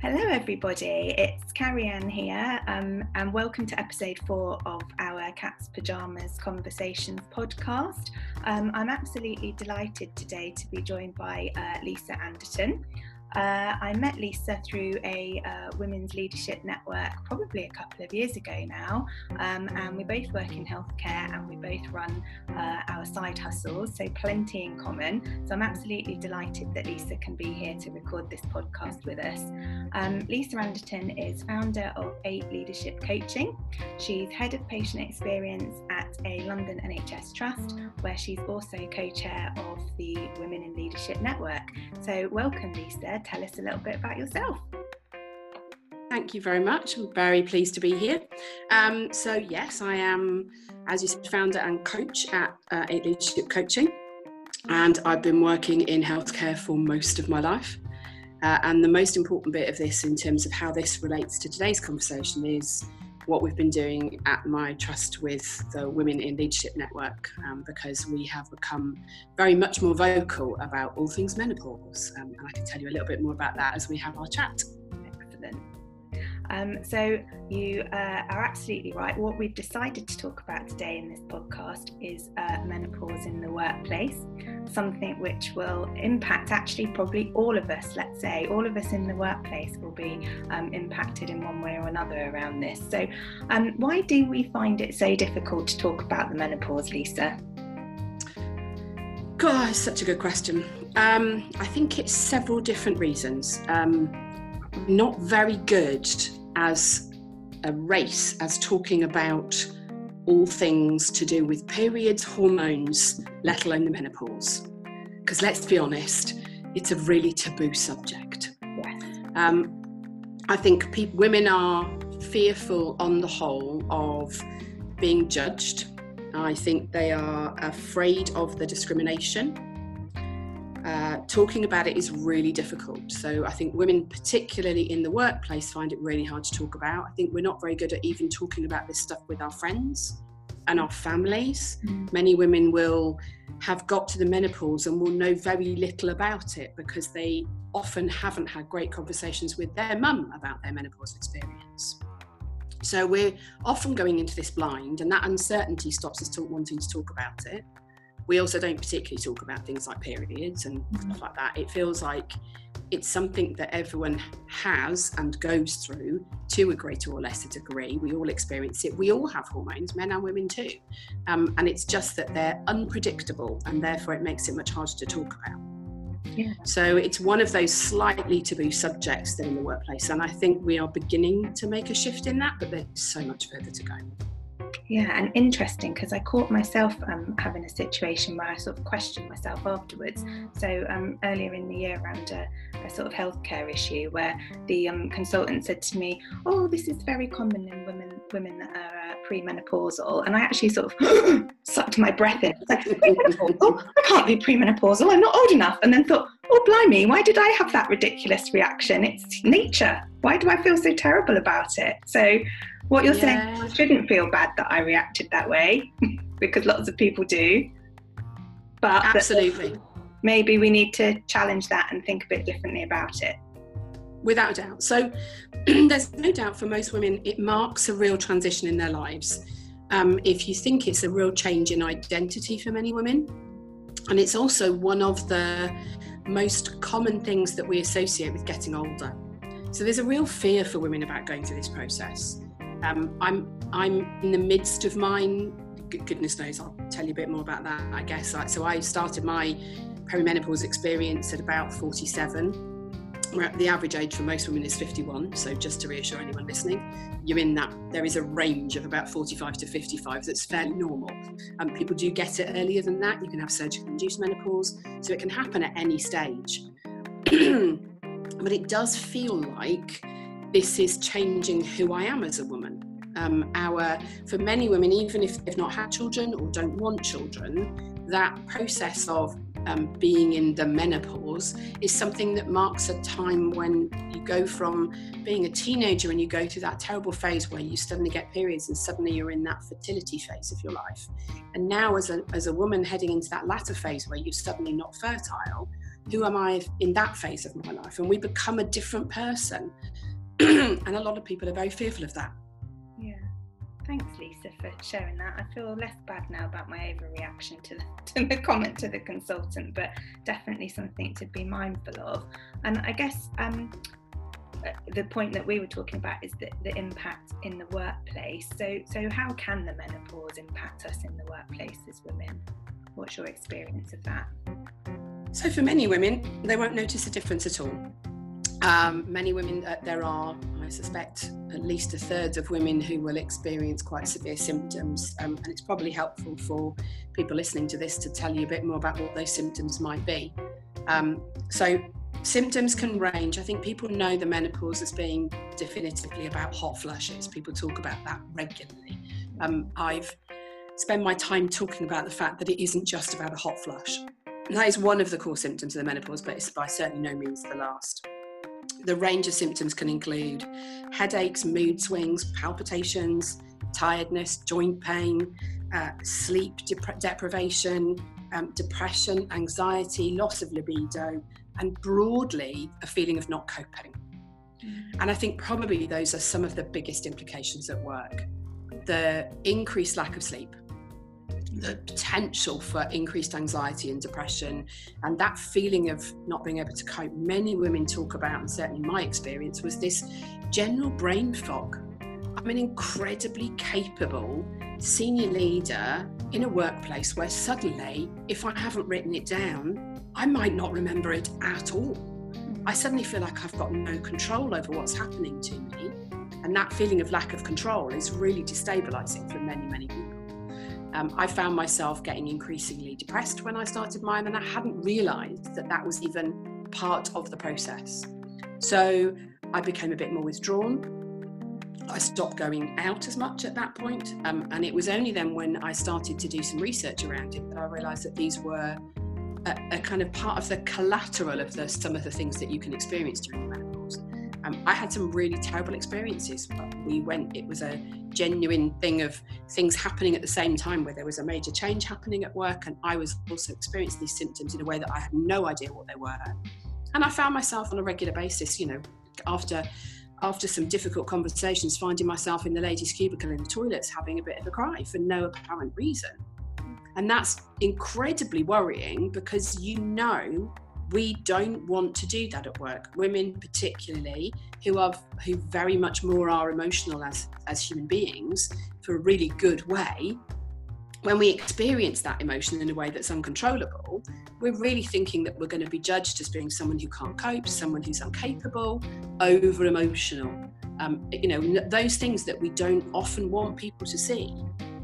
Hello, everybody. It's Carrie Ann here, um, and welcome to episode four of our Cat's Pajamas Conversations podcast. Um, I'm absolutely delighted today to be joined by uh, Lisa Anderton. Uh, I met Lisa through a uh, women's leadership network probably a couple of years ago now, um, and we both work in healthcare and we both run uh, our side hustles, so plenty in common. So I'm absolutely delighted that Lisa can be here to record this podcast with us. Um, Lisa Anderton is founder of Eight Leadership Coaching. She's head of patient experience at a London NHS trust, where she's also co chair of the Women in Leadership Network. So, welcome, Lisa tell us a little bit about yourself. Thank you very much. I'm very pleased to be here. Um, so, yes, I am, as you said, founder and coach at uh, Eight Leadership Coaching. And I've been working in healthcare for most of my life. Uh, and the most important bit of this, in terms of how this relates to today's conversation, is what we've been doing at my trust with the Women in Leadership Network um, because we have become very much more vocal about all things menopause. Um, and I can tell you a little bit more about that as we have our chat. Excellent. Um, so you uh, are absolutely right. What we've decided to talk about today in this podcast is uh, menopause in the workplace, something which will impact actually probably all of us. Let's say all of us in the workplace will be um, impacted in one way or another around this. So, um, why do we find it so difficult to talk about the menopause, Lisa? God, such a good question. Um, I think it's several different reasons. Um, not very good as a race as talking about all things to do with periods, hormones, let alone the menopause. Because let's be honest, it's a really taboo subject. Yes. Um, I think pe- women are fearful on the whole of being judged. I think they are afraid of the discrimination uh, talking about it is really difficult. So I think women, particularly in the workplace, find it really hard to talk about. I think we're not very good at even talking about this stuff with our friends and our families. Mm. Many women will have got to the menopause and will know very little about it because they often haven't had great conversations with their mum about their menopause experience. So we're often going into this blind, and that uncertainty stops us wanting to talk about it we also don't particularly talk about things like periods and mm-hmm. stuff like that. It feels like it's something that everyone has and goes through to a greater or lesser degree. We all experience it. We all have hormones, men and women too. Um, and it's just that they're unpredictable and therefore it makes it much harder to talk about. Yeah. So it's one of those slightly taboo subjects that in the workplace. And I think we are beginning to make a shift in that, but there's so much further to go. Yeah, and interesting because I caught myself um, having a situation where I sort of questioned myself afterwards. So um, earlier in the year, around a, a, sort of healthcare issue, where the um, consultant said to me, "Oh, this is very common in women women that are uh, premenopausal," and I actually sort of sucked my breath in. Like? I can't be premenopausal. I'm not old enough. And then thought, "Oh, blimey, why did I have that ridiculous reaction? It's nature. Why do I feel so terrible about it?" So what you're yeah. saying, I shouldn't feel bad that I reacted that way because lots of people do. But absolutely, maybe we need to challenge that and think a bit differently about it. Without doubt. So there's no doubt for most women, it marks a real transition in their lives. Um, if you think it's a real change in identity for many women, and it's also one of the most common things that we associate with getting older. So there's a real fear for women about going through this process. Um, I'm I'm in the midst of mine. Goodness knows, I'll tell you a bit more about that. I guess. So I started my perimenopause experience at about 47. The average age for most women is 51. So just to reassure anyone listening, you're in that. There is a range of about 45 to 55 that's fairly normal. And um, people do get it earlier than that. You can have surgically induced menopause, so it can happen at any stage. but it does feel like this is changing who I am as a woman. Um, our for many women, even if they've not had children or don't want children, that process of um, being in the menopause is something that marks a time when you go from being a teenager and you go through that terrible phase where you suddenly get periods and suddenly you're in that fertility phase of your life. And now, as a, as a woman heading into that latter phase where you're suddenly not fertile, who am I in that phase of my life? And we become a different person. and a lot of people are very fearful of that. Yeah. Thanks, Lisa, for sharing that. I feel less bad now about my overreaction to the, to the comment to the consultant, but definitely something to be mindful of. And I guess um, uh, the point that we were talking about is the, the impact in the workplace. So, so how can the menopause impact us in the workplace as women? What's your experience of that? So, for many women, they won't notice a difference at all. Um, many women, uh, there are, I suspect, at least a third of women who will experience quite severe symptoms. Um, and it's probably helpful for people listening to this to tell you a bit more about what those symptoms might be. Um, so, symptoms can range. I think people know the menopause as being definitively about hot flushes. People talk about that regularly. Um, I've spent my time talking about the fact that it isn't just about a hot flush. That is one of the core symptoms of the menopause, but it's by certainly no means the last. The range of symptoms can include headaches, mood swings, palpitations, tiredness, joint pain, uh, sleep dep- deprivation, um, depression, anxiety, loss of libido, and broadly a feeling of not coping. Mm. And I think probably those are some of the biggest implications at work. The increased lack of sleep, the potential for increased anxiety and depression, and that feeling of not being able to cope. Many women talk about, and certainly my experience was this general brain fog. I'm an incredibly capable senior leader in a workplace where suddenly, if I haven't written it down, I might not remember it at all. I suddenly feel like I've got no control over what's happening to me. And that feeling of lack of control is really destabilizing for many, many people. Um, I found myself getting increasingly depressed when I started mine, and I hadn't realized that that was even part of the process. So I became a bit more withdrawn. I stopped going out as much at that point, um, and it was only then when I started to do some research around it that I realised that these were a, a, kind of part of the collateral of the, some of the things that you can experience during menopause. Um, I had some really terrible experiences. We went; it was a genuine thing of things happening at the same time, where there was a major change happening at work, and I was also experiencing these symptoms in a way that I had no idea what they were. And I found myself on a regular basis, you know, after after some difficult conversations, finding myself in the ladies' cubicle in the toilets having a bit of a cry for no apparent reason. And that's incredibly worrying because you know we don't want to do that at work. Women, particularly, who are who very much more are emotional as as human beings for a really good way, when we experience that emotion in a way that's uncontrollable, we're really thinking that we're going to be judged as being someone who can't cope, someone who's incapable, over emotional. Um, you know, those things that we don't often want people to see.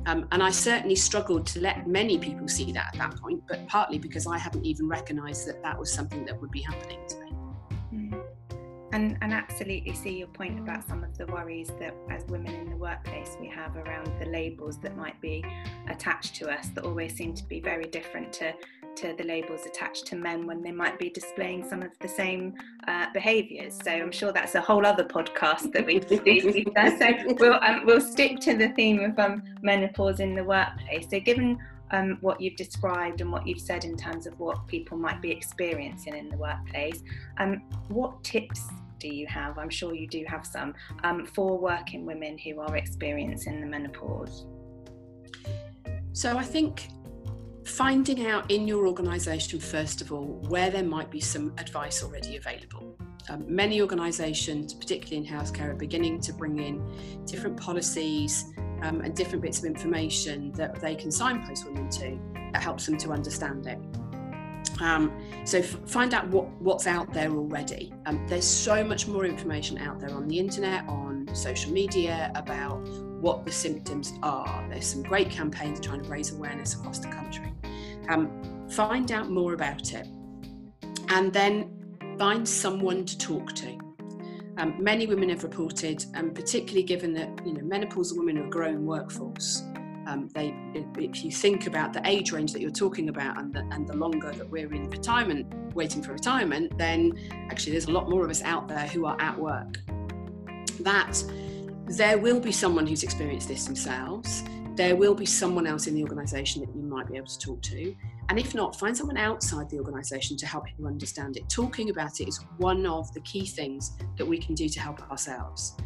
Um, and I certainly struggled to let many people see that at that point, but partly because I hadn't even recognised that that was something that would be happening to me. Mm and, and absolutely see your point about some of the worries that as women in the workplace we have around the labels that might be attached to us that always seem to be very different to to the labels attached to men when they might be displaying some of the same uh, behaviours. So I'm sure that's a whole other podcast that we could do. so we'll um, we'll stick to the theme of um, menopause in the workplace. So given um, what you've described and what you've said in terms of what people might be experiencing in the workplace, um, what tips do you have? I'm sure you do have some um, for working women who are experiencing the menopause. So I think finding out in your organisation, first of all, where there might be some advice already available. Um, many organisations, particularly in healthcare, are beginning to bring in different policies um, and different bits of information that they can signpost women to that helps them to understand it. Um, so f- find out what, what's out there already. Um, there's so much more information out there on the internet, on social media about what the symptoms are. There's some great campaigns trying to raise awareness across the country. Um, find out more about it, and then find someone to talk to. Um, many women have reported, and um, particularly given that you know menopausal women are a growing workforce, um, they, if you think about the age range that you're talking about and the, and the longer that we're in retirement, waiting for retirement, then actually there's a lot more of us out there who are at work. That there will be someone who's experienced this themselves. there will be someone else in the organisation that you might be able to talk to. And if not, find someone outside the organisation to help you understand it. Talking about it is one of the key things that we can do to help ourselves.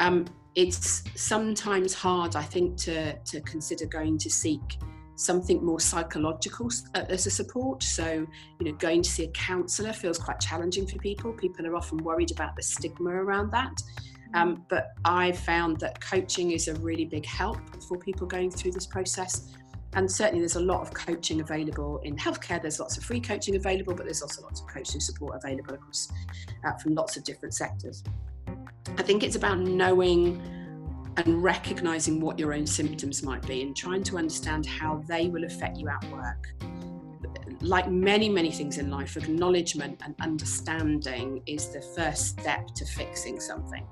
Um, it's sometimes hard, I think, to, to consider going to seek something more psychological uh, as a support. So, you know, going to see a counsellor feels quite challenging for people. People are often worried about the stigma around that. Um, but I've found that coaching is a really big help for people going through this process. And certainly, there's a lot of coaching available in healthcare. There's lots of free coaching available, but there's also lots of coaching support available across uh, from lots of different sectors. I think it's about knowing and recognizing what your own symptoms might be and trying to understand how they will affect you at work. Like many, many things in life, acknowledgement and understanding is the first step to fixing something.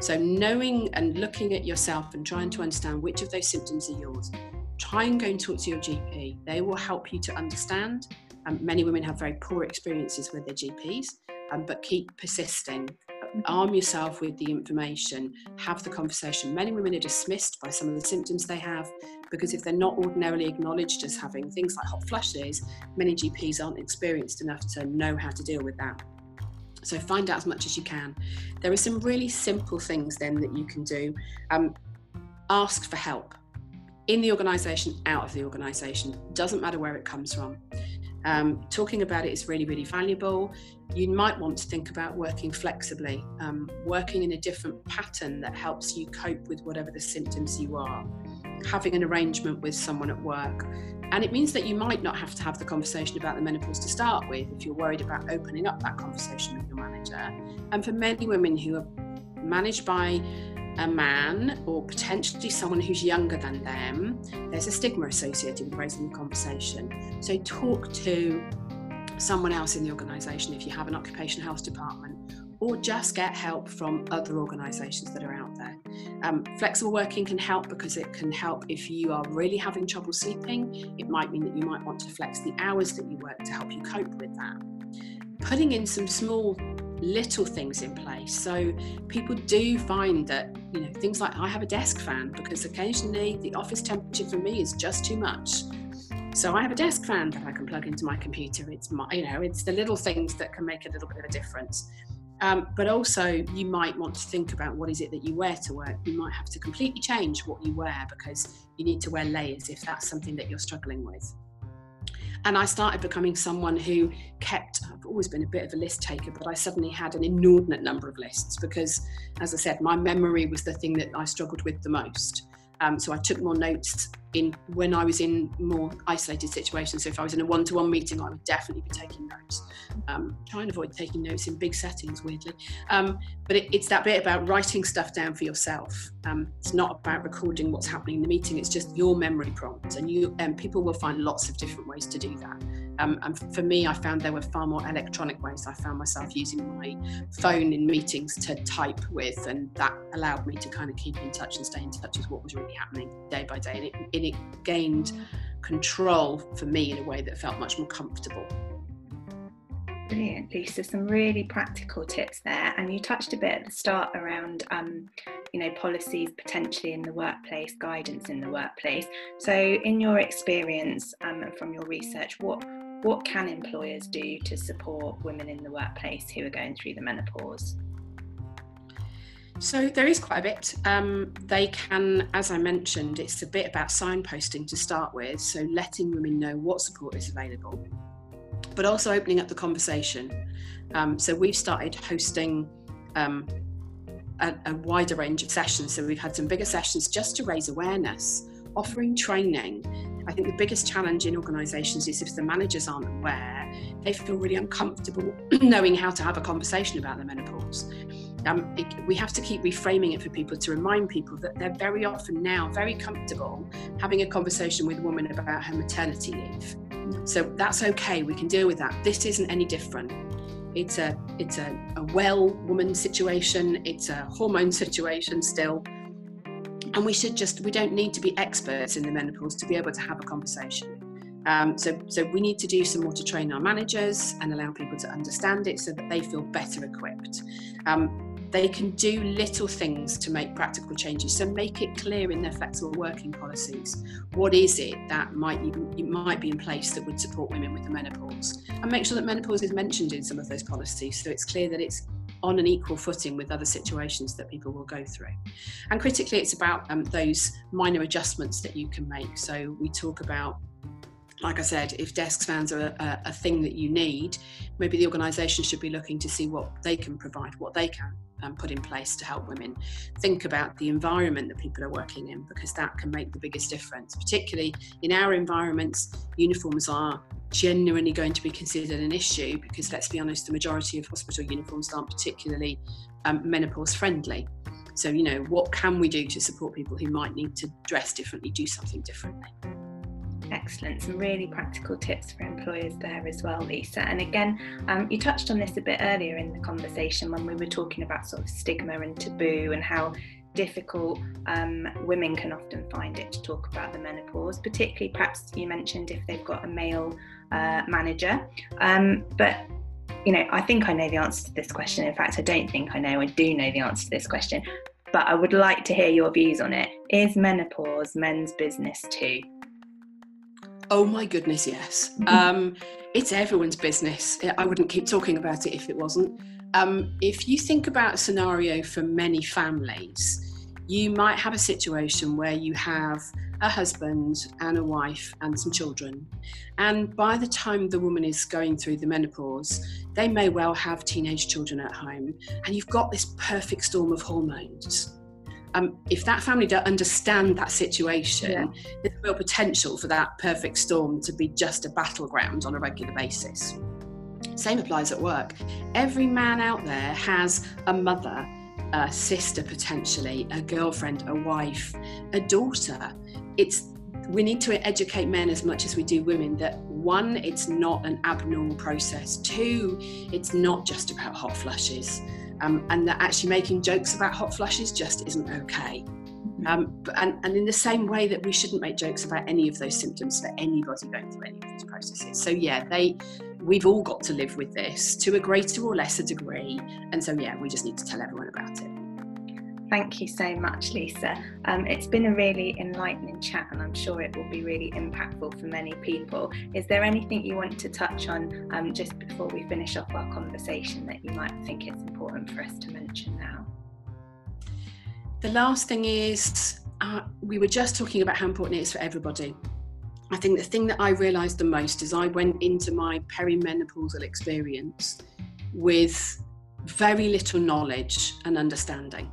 So, knowing and looking at yourself and trying to understand which of those symptoms are yours, try and go and talk to your GP. They will help you to understand. Um, many women have very poor experiences with their GPs, um, but keep persisting. Arm yourself with the information, have the conversation. Many women are dismissed by some of the symptoms they have because if they're not ordinarily acknowledged as having things like hot flushes, many GPs aren't experienced enough to know how to deal with that. So find out as much as you can. There are some really simple things then that you can do. Um, ask for help in the organisation, out of the organisation. Doesn't matter where it comes from. Um, talking about it is really, really valuable. You might want to think about working flexibly, um, working in a different pattern that helps you cope with whatever the symptoms you are. Having an arrangement with someone at work, and it means that you might not have to have the conversation about the menopause to start with if you're worried about opening up that conversation with your manager. And for many women who are managed by a man or potentially someone who's younger than them, there's a stigma associated with raising the conversation. So talk to someone else in the organisation if you have an occupational health department or just get help from other organisations that are out Um, flexible working can help because it can help if you are really having trouble sleeping. It might mean that you might want to flex the hours that you work to help you cope with that. Putting in some small little things in place. So people do find that, you know, things like I have a desk fan because occasionally the office temperature for me is just too much. So I have a desk fan that I can plug into my computer. It's my, you know, it's the little things that can make a little bit of a difference. Um, but also, you might want to think about what is it that you wear to work. You might have to completely change what you wear because you need to wear layers if that's something that you're struggling with. And I started becoming someone who kept, I've always been a bit of a list taker, but I suddenly had an inordinate number of lists because, as I said, my memory was the thing that I struggled with the most. Um, so I took more notes in when I was in more isolated situations. So if I was in a one-to-one meeting, I would definitely be taking notes. Um, try and avoid taking notes in big settings, weirdly. Um, but it, it's that bit about writing stuff down for yourself. Um, it's not about recording what's happening in the meeting. It's just your memory prompt, and you and people will find lots of different ways to do that. Um, and for me, I found there were far more electronic ways. I found myself using my phone in meetings to type with, and that allowed me to kind of keep in touch and stay in touch with what was really happening day by day. And it, and it gained control for me in a way that felt much more comfortable. Brilliant, Lisa. Some really practical tips there, and you touched a bit at the start around, um, you know, policies potentially in the workplace, guidance in the workplace. So, in your experience um, and from your research, what what can employers do to support women in the workplace who are going through the menopause? So there is quite a bit. Um, they can, as I mentioned, it's a bit about signposting to start with, so letting women know what support is available, but also opening up the conversation. Um, so we've started hosting um, a, a wider range of sessions. So we've had some bigger sessions just to raise awareness, offering training. I think the biggest challenge in organisations is if the managers aren't aware, they feel really uncomfortable knowing how to have a conversation about the menopause um, it, we have to keep reframing it for people to remind people that they're very often now very comfortable having a conversation with a woman about her maternity leave. So that's okay, we can deal with that. This isn't any different. It's a it's a, a well woman situation, it's a hormone situation still. And we should just we don't need to be experts in the menopause to be able to have a conversation. Um, so, so we need to do some more to train our managers and allow people to understand it so that they feel better equipped. Um, they can do little things to make practical changes. So make it clear in their flexible working policies what is it that might might be in place that would support women with the menopause, and make sure that menopause is mentioned in some of those policies, so it's clear that it's on an equal footing with other situations that people will go through. And critically, it's about um, those minor adjustments that you can make. So we talk about like I said, if desk fans are a, a, thing that you need, maybe the organisation should be looking to see what they can provide, what they can um, put in place to help women. Think about the environment that people are working in because that can make the biggest difference. Particularly in our environments, uniforms are genuinely going to be considered an issue because let's be honest, the majority of hospital uniforms aren't particularly um, menopause friendly. So, you know, what can we do to support people who might need to dress differently, do something differently? Excellent. Some really practical tips for employers there as well, Lisa. And again, um, you touched on this a bit earlier in the conversation when we were talking about sort of stigma and taboo and how difficult um, women can often find it to talk about the menopause, particularly perhaps you mentioned if they've got a male uh, manager. Um, but you know, I think I know the answer to this question. In fact, I don't think I know. I do know the answer to this question, but I would like to hear your views on it. Is menopause men's business too? Oh my goodness, yes. Um, it's everyone's business. I wouldn't keep talking about it if it wasn't. Um, if you think about a scenario for many families, you might have a situation where you have a husband and a wife and some children. And by the time the woman is going through the menopause, they may well have teenage children at home. And you've got this perfect storm of hormones um, if that family don't understand that situation, yeah. there's real potential for that perfect storm to be just a battleground on a regular basis. Same applies at work. Every man out there has a mother, a sister potentially, a girlfriend, a wife, a daughter. It's we need to educate men as much as we do women that one, it's not an abnormal process. Two, it's not just about hot flushes um, and that actually making jokes about hot flushes just isn't okay. Mm-hmm. Um, and, and in the same way that we shouldn't make jokes about any of those symptoms for anybody going through any of these processes. So yeah, they we've all got to live with this to a greater or lesser degree. And so yeah, we just need to tell everyone about it. Thank you so much, Lisa. Um, it's been a really enlightening chat, and I'm sure it will be really impactful for many people. Is there anything you want to touch on um, just before we finish off our conversation that you might think it's important for us to mention now? The last thing is uh, we were just talking about how important it is for everybody. I think the thing that I realised the most is I went into my perimenopausal experience with very little knowledge and understanding.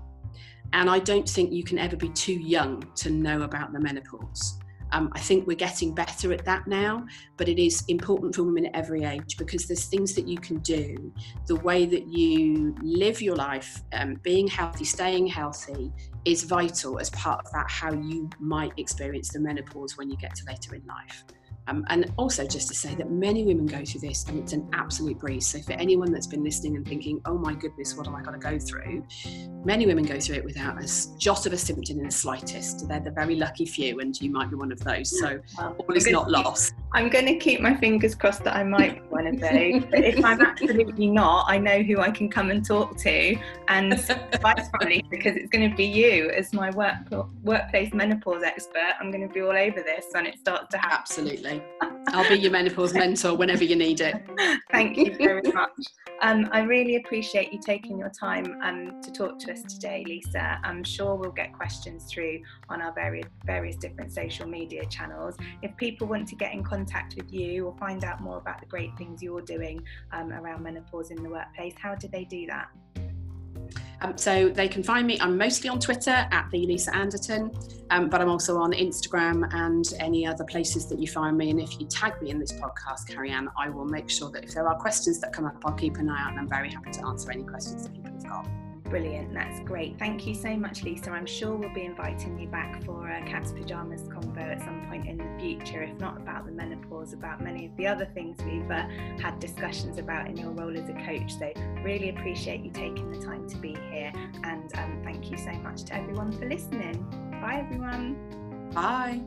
And I don't think you can ever be too young to know about the menopause. Um, I think we're getting better at that now, but it is important for women at every age because there's things that you can do. The way that you live your life, um, being healthy, staying healthy, is vital as part of that, how you might experience the menopause when you get to later in life. Um, and also, just to say that many women go through this and it's an absolute breeze. So, for anyone that's been listening and thinking, oh my goodness, what am I going to go through? Many women go through it without a jot of a symptom in the slightest. They're the very lucky few, and you might be one of those. So, well, all is not lost. I'm going to keep my fingers crossed that I might be one of those. but if I'm absolutely not, I know who I can come and talk to and advice from because it's going to be you as my work, workplace menopause expert. I'm going to be all over this when it starts to happen. Absolutely. I'll be your menopause mentor whenever you need it. Thank you very much. Um, I really appreciate you taking your time um, to talk to us today, Lisa. I'm sure we'll get questions through on our various various different social media channels. If people want to get in contact with you or find out more about the great things you're doing um, around menopause in the workplace, how do they do that? Um, so they can find me. I'm mostly on Twitter at the Lisa Anderton, um, but I'm also on Instagram and any other places that you find me. And if you tag me in this podcast, Carrie Ann, I will make sure that if there are questions that come up, I'll keep an eye out and I'm very happy to answer any questions that people have got. Brilliant, that's great. Thank you so much, Lisa. I'm sure we'll be inviting you back for a cat's pajamas convo at some point in the future, if not about the menopause, about many of the other things we've uh, had discussions about in your role as a coach. So, really appreciate you taking the time to be here, and um, thank you so much to everyone for listening. Bye, everyone. Bye.